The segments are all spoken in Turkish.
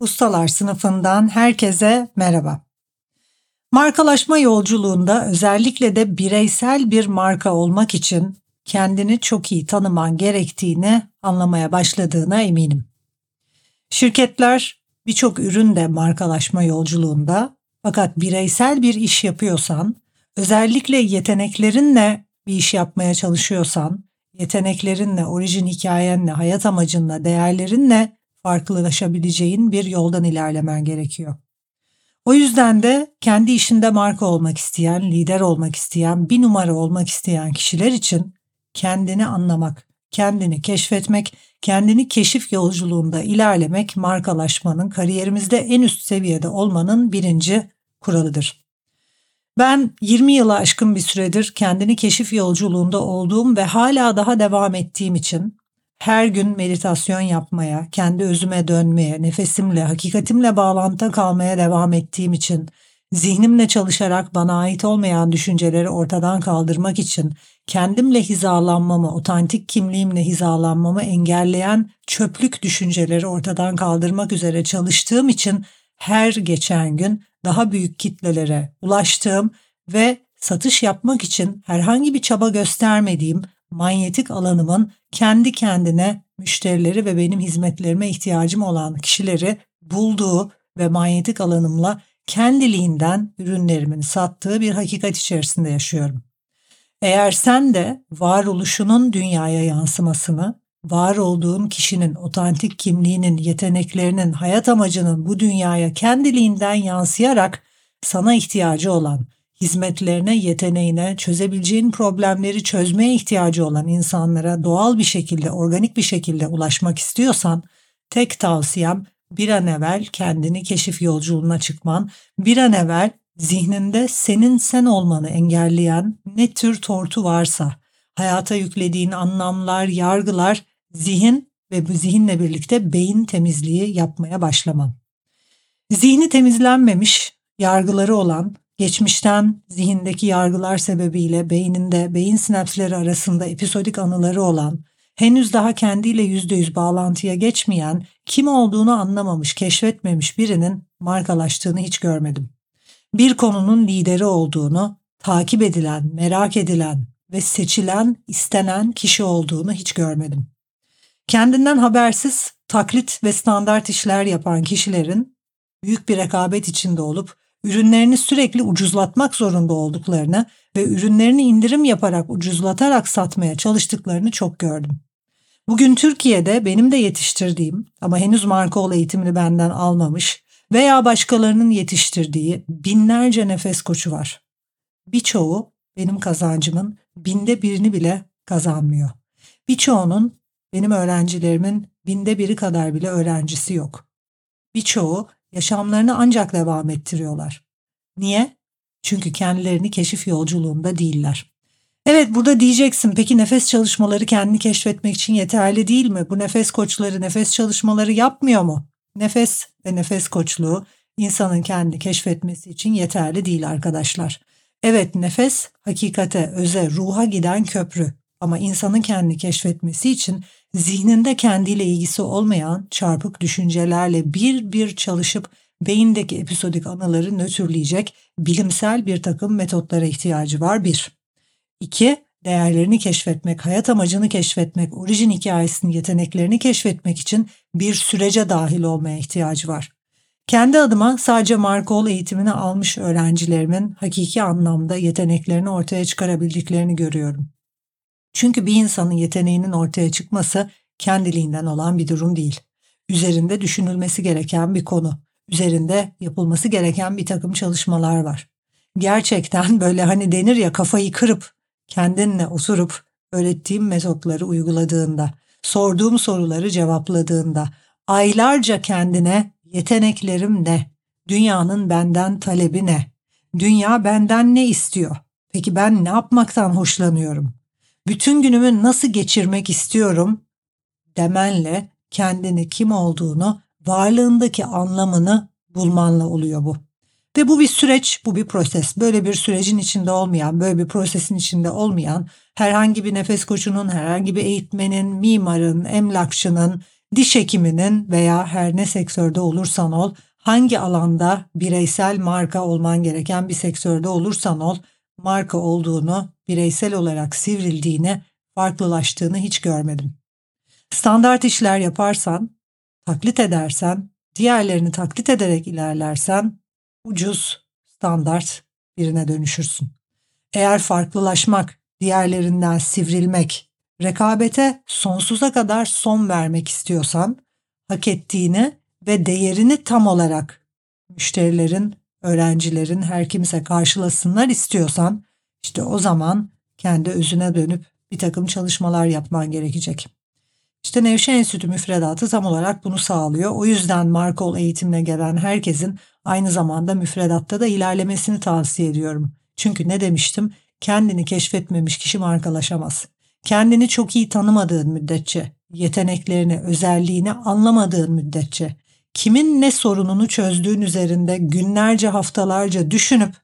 Ustalar sınıfından herkese merhaba. Markalaşma yolculuğunda özellikle de bireysel bir marka olmak için kendini çok iyi tanıman gerektiğini anlamaya başladığına eminim. Şirketler birçok ürün de markalaşma yolculuğunda fakat bireysel bir iş yapıyorsan, özellikle yeteneklerinle bir iş yapmaya çalışıyorsan, yeteneklerinle, orijin hikayenle, hayat amacınla, değerlerinle farklılaşabileceğin bir yoldan ilerlemen gerekiyor. O yüzden de kendi işinde marka olmak isteyen, lider olmak isteyen, bir numara olmak isteyen kişiler için kendini anlamak, kendini keşfetmek, kendini keşif yolculuğunda ilerlemek markalaşmanın kariyerimizde en üst seviyede olmanın birinci kuralıdır. Ben 20 yıla aşkın bir süredir kendini keşif yolculuğunda olduğum ve hala daha devam ettiğim için her gün meditasyon yapmaya, kendi özüme dönmeye, nefesimle, hakikatimle bağlantıda kalmaya devam ettiğim için, zihnimle çalışarak bana ait olmayan düşünceleri ortadan kaldırmak için, kendimle hizalanmamı, otantik kimliğimle hizalanmamı engelleyen çöplük düşünceleri ortadan kaldırmak üzere çalıştığım için her geçen gün daha büyük kitlelere ulaştığım ve satış yapmak için herhangi bir çaba göstermediğim manyetik alanımın kendi kendine müşterileri ve benim hizmetlerime ihtiyacım olan kişileri bulduğu ve manyetik alanımla kendiliğinden ürünlerimin sattığı bir hakikat içerisinde yaşıyorum. Eğer sen de varoluşunun dünyaya yansımasını, var olduğun kişinin otantik kimliğinin, yeteneklerinin, hayat amacının bu dünyaya kendiliğinden yansıyarak sana ihtiyacı olan, hizmetlerine, yeteneğine, çözebileceğin problemleri çözmeye ihtiyacı olan insanlara doğal bir şekilde, organik bir şekilde ulaşmak istiyorsan, tek tavsiyem bir an evvel kendini keşif yolculuğuna çıkman, bir an evvel zihninde senin sen olmanı engelleyen ne tür tortu varsa, hayata yüklediğin anlamlar, yargılar, zihin ve bu zihinle birlikte beyin temizliği yapmaya başlaman. Zihni temizlenmemiş, yargıları olan, geçmişten zihindeki yargılar sebebiyle beyninde beyin sinapsleri arasında episodik anıları olan, henüz daha kendiyle yüzde yüz bağlantıya geçmeyen, kim olduğunu anlamamış, keşfetmemiş birinin markalaştığını hiç görmedim. Bir konunun lideri olduğunu, takip edilen, merak edilen ve seçilen, istenen kişi olduğunu hiç görmedim. Kendinden habersiz taklit ve standart işler yapan kişilerin büyük bir rekabet içinde olup ürünlerini sürekli ucuzlatmak zorunda olduklarını ve ürünlerini indirim yaparak ucuzlatarak satmaya çalıştıklarını çok gördüm. Bugün Türkiye'de benim de yetiştirdiğim ama henüz marka ol eğitimini benden almamış veya başkalarının yetiştirdiği binlerce nefes koçu var. Birçoğu benim kazancımın binde birini bile kazanmıyor. Birçoğunun benim öğrencilerimin binde biri kadar bile öğrencisi yok. Birçoğu yaşamlarını ancak devam ettiriyorlar. Niye? Çünkü kendilerini keşif yolculuğunda değiller. Evet burada diyeceksin peki nefes çalışmaları kendini keşfetmek için yeterli değil mi? Bu nefes koçları nefes çalışmaları yapmıyor mu? Nefes ve nefes koçluğu insanın kendini keşfetmesi için yeterli değil arkadaşlar. Evet nefes hakikate, öze, ruha giden köprü ama insanın kendini keşfetmesi için zihninde kendiyle ilgisi olmayan çarpık düşüncelerle bir bir çalışıp beyindeki episodik anıları nötrleyecek bilimsel bir takım metotlara ihtiyacı var bir. İki, değerlerini keşfetmek, hayat amacını keşfetmek, orijin hikayesinin yeteneklerini keşfetmek için bir sürece dahil olmaya ihtiyacı var. Kendi adıma sadece Markol eğitimini almış öğrencilerimin hakiki anlamda yeteneklerini ortaya çıkarabildiklerini görüyorum. Çünkü bir insanın yeteneğinin ortaya çıkması kendiliğinden olan bir durum değil. Üzerinde düşünülmesi gereken bir konu. Üzerinde yapılması gereken bir takım çalışmalar var. Gerçekten böyle hani denir ya kafayı kırıp kendinle oturup öğrettiğim metotları uyguladığında, sorduğum soruları cevapladığında, aylarca kendine yeteneklerim ne, dünyanın benden talebi ne, dünya benden ne istiyor, peki ben ne yapmaktan hoşlanıyorum, bütün günümü nasıl geçirmek istiyorum demenle kendini kim olduğunu, varlığındaki anlamını bulmanla oluyor bu. Ve bu bir süreç, bu bir proses. Böyle bir sürecin içinde olmayan, böyle bir prosesin içinde olmayan herhangi bir nefes koçunun, herhangi bir eğitmenin, mimarın, emlakçının, diş hekiminin veya her ne sektörde olursan ol, hangi alanda bireysel marka olman gereken bir sektörde olursan ol, marka olduğunu, bireysel olarak sivrildiğini, farklılaştığını hiç görmedim. Standart işler yaparsan, taklit edersen, diğerlerini taklit ederek ilerlersen ucuz, standart birine dönüşürsün. Eğer farklılaşmak, diğerlerinden sivrilmek, rekabete sonsuza kadar son vermek istiyorsan, hak ettiğini ve değerini tam olarak müşterilerin, öğrencilerin, her kimse karşılasınlar istiyorsan, işte o zaman kendi özüne dönüp bir takım çalışmalar yapman gerekecek. İşte Nevşehir Enstitü müfredatı tam olarak bunu sağlıyor. O yüzden Markol eğitimine gelen herkesin aynı zamanda müfredatta da ilerlemesini tavsiye ediyorum. Çünkü ne demiştim? Kendini keşfetmemiş kişi markalaşamaz. Kendini çok iyi tanımadığın müddetçe, yeteneklerini, özelliğini anlamadığın müddetçe, kimin ne sorununu çözdüğün üzerinde günlerce haftalarca düşünüp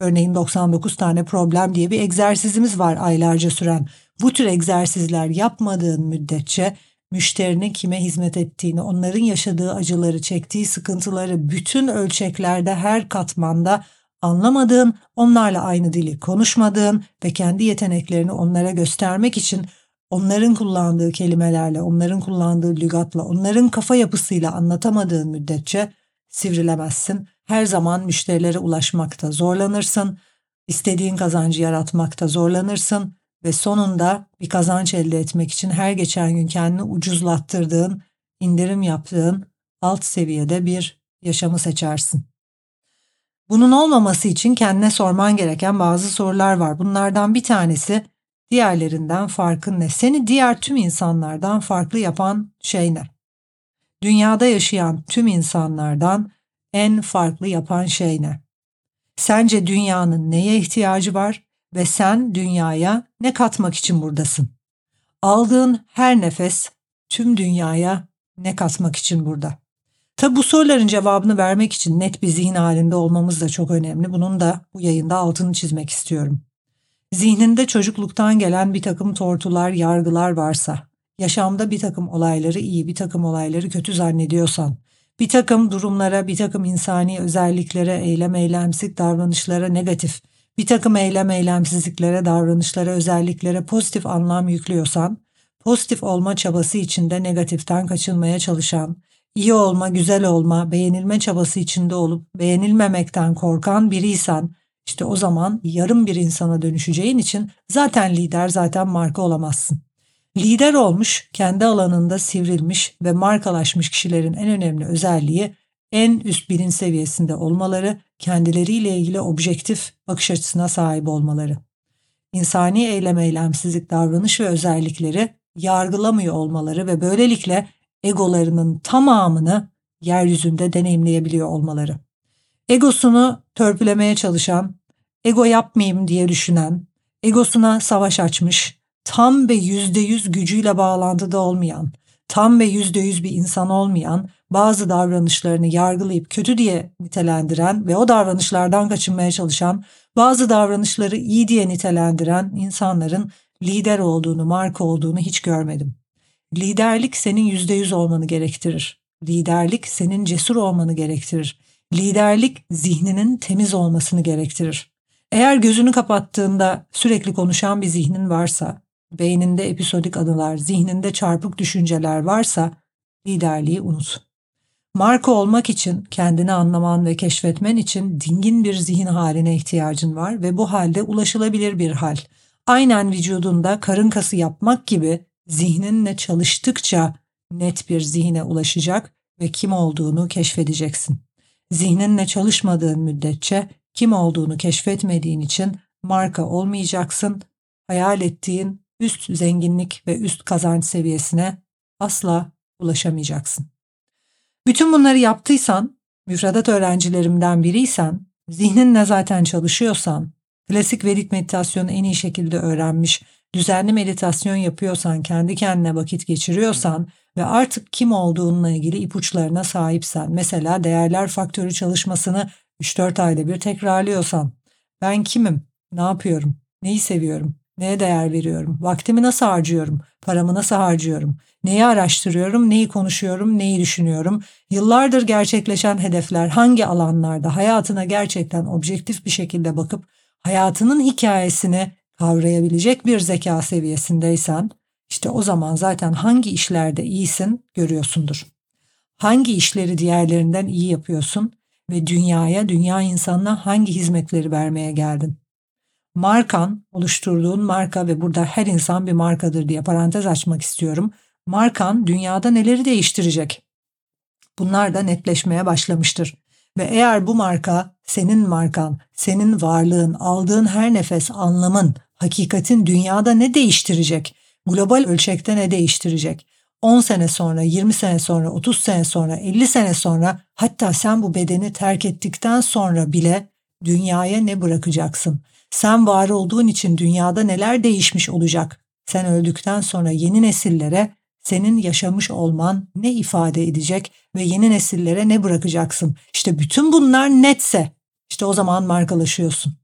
örneğin 99 tane problem diye bir egzersizimiz var aylarca süren. Bu tür egzersizler yapmadığın müddetçe müşterinin kime hizmet ettiğini, onların yaşadığı acıları, çektiği sıkıntıları bütün ölçeklerde her katmanda anlamadığın, onlarla aynı dili konuşmadığın ve kendi yeteneklerini onlara göstermek için onların kullandığı kelimelerle, onların kullandığı lügatla, onların kafa yapısıyla anlatamadığın müddetçe sivrilemezsin. Her zaman müşterilere ulaşmakta zorlanırsın, istediğin kazancı yaratmakta zorlanırsın ve sonunda bir kazanç elde etmek için her geçen gün kendini ucuzlattırdığın, indirim yaptığın alt seviyede bir yaşamı seçersin. Bunun olmaması için kendine sorman gereken bazı sorular var. Bunlardan bir tanesi diğerlerinden farkın ne? Seni diğer tüm insanlardan farklı yapan şey ne? Dünyada yaşayan tüm insanlardan en farklı yapan şey ne? Sence dünyanın neye ihtiyacı var ve sen dünyaya ne katmak için buradasın? Aldığın her nefes tüm dünyaya ne katmak için burada? Tabi bu soruların cevabını vermek için net bir zihin halinde olmamız da çok önemli. Bunun da bu yayında altını çizmek istiyorum. Zihninde çocukluktan gelen bir takım tortular, yargılar varsa, yaşamda bir takım olayları iyi, bir takım olayları kötü zannediyorsan, bir takım durumlara, bir takım insani özelliklere, eylem eylemsik davranışlara negatif, bir takım eylem eylemsizliklere, davranışlara, özelliklere pozitif anlam yüklüyorsan, pozitif olma çabası içinde negatiften kaçınmaya çalışan, iyi olma, güzel olma, beğenilme çabası içinde olup beğenilmemekten korkan biriysen, işte o zaman yarım bir insana dönüşeceğin için zaten lider, zaten marka olamazsın. Lider olmuş, kendi alanında sivrilmiş ve markalaşmış kişilerin en önemli özelliği en üst bilinç seviyesinde olmaları, kendileriyle ilgili objektif bakış açısına sahip olmaları. İnsani eylem eylemsizlik davranış ve özellikleri yargılamıyor olmaları ve böylelikle egolarının tamamını yeryüzünde deneyimleyebiliyor olmaları. Egosunu törpülemeye çalışan, ego yapmayayım diye düşünen, egosuna savaş açmış, tam ve yüzde yüz gücüyle bağlantıda olmayan, tam ve yüzde yüz bir insan olmayan, bazı davranışlarını yargılayıp kötü diye nitelendiren ve o davranışlardan kaçınmaya çalışan, bazı davranışları iyi diye nitelendiren insanların lider olduğunu, marka olduğunu hiç görmedim. Liderlik senin yüzde yüz olmanı gerektirir. Liderlik senin cesur olmanı gerektirir. Liderlik zihninin temiz olmasını gerektirir. Eğer gözünü kapattığında sürekli konuşan bir zihnin varsa, beyninde episodik anılar, zihninde çarpık düşünceler varsa liderliği unut. Marka olmak için kendini anlaman ve keşfetmen için dingin bir zihin haline ihtiyacın var ve bu halde ulaşılabilir bir hal. Aynen vücudunda karın kası yapmak gibi zihninle çalıştıkça net bir zihine ulaşacak ve kim olduğunu keşfedeceksin. Zihninle çalışmadığın müddetçe kim olduğunu keşfetmediğin için marka olmayacaksın, hayal ettiğin üst zenginlik ve üst kazanç seviyesine asla ulaşamayacaksın. Bütün bunları yaptıysan, müfredat öğrencilerimden biriysen, zihninle zaten çalışıyorsan, klasik vedik meditasyonu en iyi şekilde öğrenmiş, düzenli meditasyon yapıyorsan, kendi kendine vakit geçiriyorsan ve artık kim olduğunla ilgili ipuçlarına sahipsen, mesela değerler faktörü çalışmasını 3-4 ayda bir tekrarlıyorsan, ben kimim, ne yapıyorum, neyi seviyorum, neye değer veriyorum, vaktimi nasıl harcıyorum, paramı nasıl harcıyorum, neyi araştırıyorum, neyi konuşuyorum, neyi düşünüyorum, yıllardır gerçekleşen hedefler hangi alanlarda hayatına gerçekten objektif bir şekilde bakıp hayatının hikayesini kavrayabilecek bir zeka seviyesindeysen, işte o zaman zaten hangi işlerde iyisin görüyorsundur. Hangi işleri diğerlerinden iyi yapıyorsun ve dünyaya, dünya insanına hangi hizmetleri vermeye geldin? Markan, oluşturduğun marka ve burada her insan bir markadır diye parantez açmak istiyorum. Markan dünyada neleri değiştirecek? Bunlar da netleşmeye başlamıştır. Ve eğer bu marka senin markan, senin varlığın, aldığın her nefes, anlamın, hakikatin dünyada ne değiştirecek? Global ölçekte ne değiştirecek? 10 sene sonra, 20 sene sonra, 30 sene sonra, 50 sene sonra hatta sen bu bedeni terk ettikten sonra bile dünyaya ne bırakacaksın? Sen var olduğun için dünyada neler değişmiş olacak? Sen öldükten sonra yeni nesillere senin yaşamış olman ne ifade edecek ve yeni nesillere ne bırakacaksın? İşte bütün bunlar netse işte o zaman markalaşıyorsun.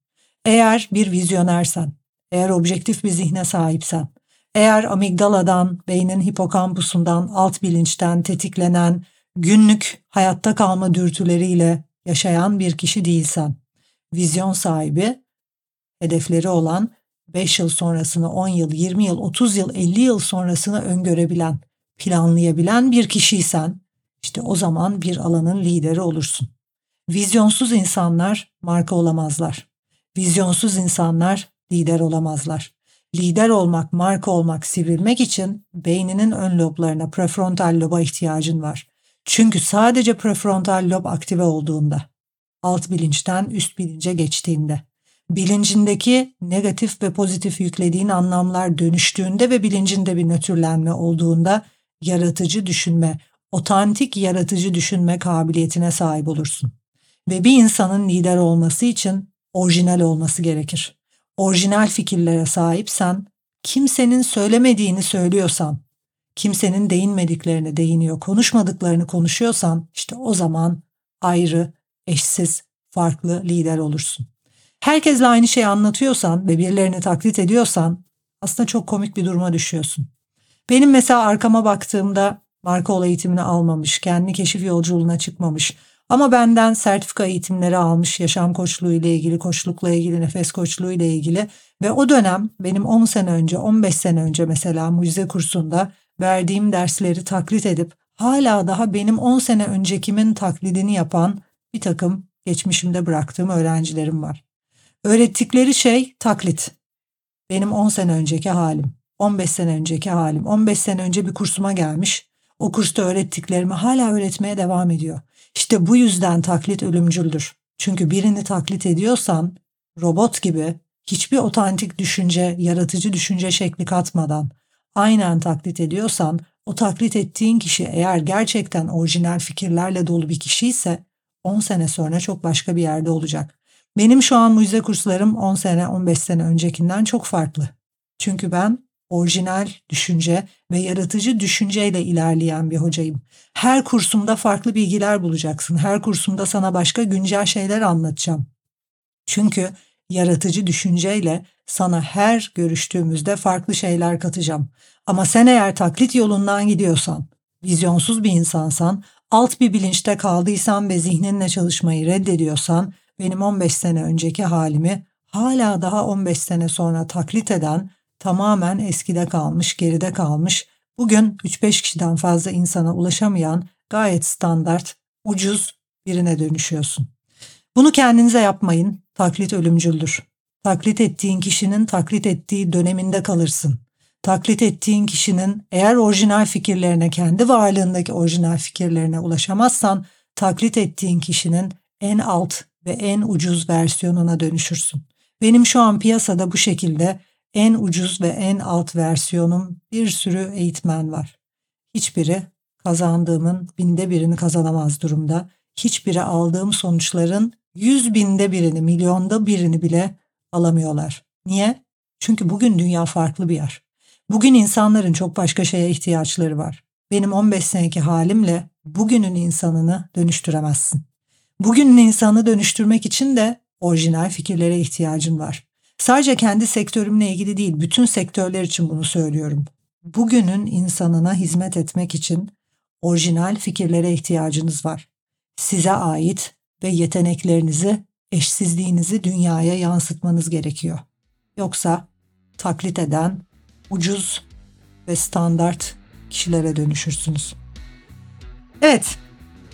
Eğer bir vizyonersen, eğer objektif bir zihne sahipsen, eğer amigdaladan, beynin hipokampusundan, alt bilinçten tetiklenen, günlük hayatta kalma dürtüleriyle yaşayan bir kişi değilsen, vizyon sahibi, hedefleri olan 5 yıl sonrasını, 10 yıl, 20 yıl, 30 yıl, 50 yıl sonrasını öngörebilen, planlayabilen bir kişiysen, işte o zaman bir alanın lideri olursun. Vizyonsuz insanlar marka olamazlar. Vizyonsuz insanlar lider olamazlar. Lider olmak, marka olmak, sivrilmek için beyninin ön loblarına, prefrontal loba ihtiyacın var. Çünkü sadece prefrontal lob aktive olduğunda, alt bilinçten üst bilince geçtiğinde, bilincindeki negatif ve pozitif yüklediğin anlamlar dönüştüğünde ve bilincinde bir nötrlenme olduğunda yaratıcı düşünme, otantik yaratıcı düşünme kabiliyetine sahip olursun. Ve bir insanın lider olması için orijinal olması gerekir. Orijinal fikirlere sahipsen, kimsenin söylemediğini söylüyorsan, kimsenin değinmediklerini değiniyor, konuşmadıklarını konuşuyorsan işte o zaman ayrı, eşsiz, farklı lider olursun. Herkesle aynı şeyi anlatıyorsan ve birilerini taklit ediyorsan aslında çok komik bir duruma düşüyorsun. Benim mesela arkama baktığımda marka olay eğitimini almamış, kendi keşif yolculuğuna çıkmamış, ama benden sertifika eğitimleri almış yaşam koçluğu ile ilgili, koçlukla ilgili, nefes koçluğu ile ilgili ve o dönem benim 10 sene önce, 15 sene önce mesela mucize kursunda verdiğim dersleri taklit edip hala daha benim 10 sene öncekimin taklidini yapan bir takım geçmişimde bıraktığım öğrencilerim var. Öğrettikleri şey taklit. Benim 10 sene önceki halim, 15 sene önceki halim, 15 sene önce bir kursuma gelmiş. O kursta öğrettiklerimi hala öğretmeye devam ediyor. İşte bu yüzden taklit ölümcüldür. Çünkü birini taklit ediyorsan robot gibi hiçbir otantik düşünce, yaratıcı düşünce şekli katmadan aynen taklit ediyorsan o taklit ettiğin kişi eğer gerçekten orijinal fikirlerle dolu bir kişi ise 10 sene sonra çok başka bir yerde olacak. Benim şu an mucize kurslarım 10 sene 15 sene öncekinden çok farklı. Çünkü ben orijinal düşünce ve yaratıcı düşünceyle ilerleyen bir hocayım. Her kursumda farklı bilgiler bulacaksın. Her kursumda sana başka güncel şeyler anlatacağım. Çünkü yaratıcı düşünceyle sana her görüştüğümüzde farklı şeyler katacağım. Ama sen eğer taklit yolundan gidiyorsan, vizyonsuz bir insansan, alt bir bilinçte kaldıysan ve zihninle çalışmayı reddediyorsan, benim 15 sene önceki halimi hala daha 15 sene sonra taklit eden tamamen eskide kalmış, geride kalmış, bugün 3-5 kişiden fazla insana ulaşamayan gayet standart, ucuz birine dönüşüyorsun. Bunu kendinize yapmayın. Taklit ölümcüldür. Taklit ettiğin kişinin taklit ettiği döneminde kalırsın. Taklit ettiğin kişinin eğer orijinal fikirlerine, kendi varlığındaki orijinal fikirlerine ulaşamazsan, taklit ettiğin kişinin en alt ve en ucuz versiyonuna dönüşürsün. Benim şu an piyasada bu şekilde en ucuz ve en alt versiyonum bir sürü eğitmen var. Hiçbiri kazandığımın binde birini kazanamaz durumda. Hiçbiri aldığım sonuçların yüz binde birini, milyonda birini bile alamıyorlar. Niye? Çünkü bugün dünya farklı bir yer. Bugün insanların çok başka şeye ihtiyaçları var. Benim 15 seneki halimle bugünün insanını dönüştüremezsin. Bugünün insanı dönüştürmek için de orijinal fikirlere ihtiyacın var. Sadece kendi sektörümle ilgili değil, bütün sektörler için bunu söylüyorum. Bugünün insanına hizmet etmek için orijinal fikirlere ihtiyacınız var. Size ait ve yeteneklerinizi, eşsizliğinizi dünyaya yansıtmanız gerekiyor. Yoksa taklit eden, ucuz ve standart kişilere dönüşürsünüz. Evet,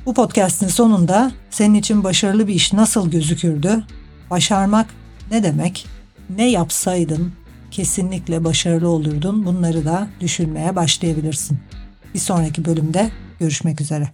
bu podcast'in sonunda senin için başarılı bir iş nasıl gözükürdü? Başarmak ne demek? Ne yapsaydın kesinlikle başarılı olurdun? Bunları da düşünmeye başlayabilirsin. Bir sonraki bölümde görüşmek üzere.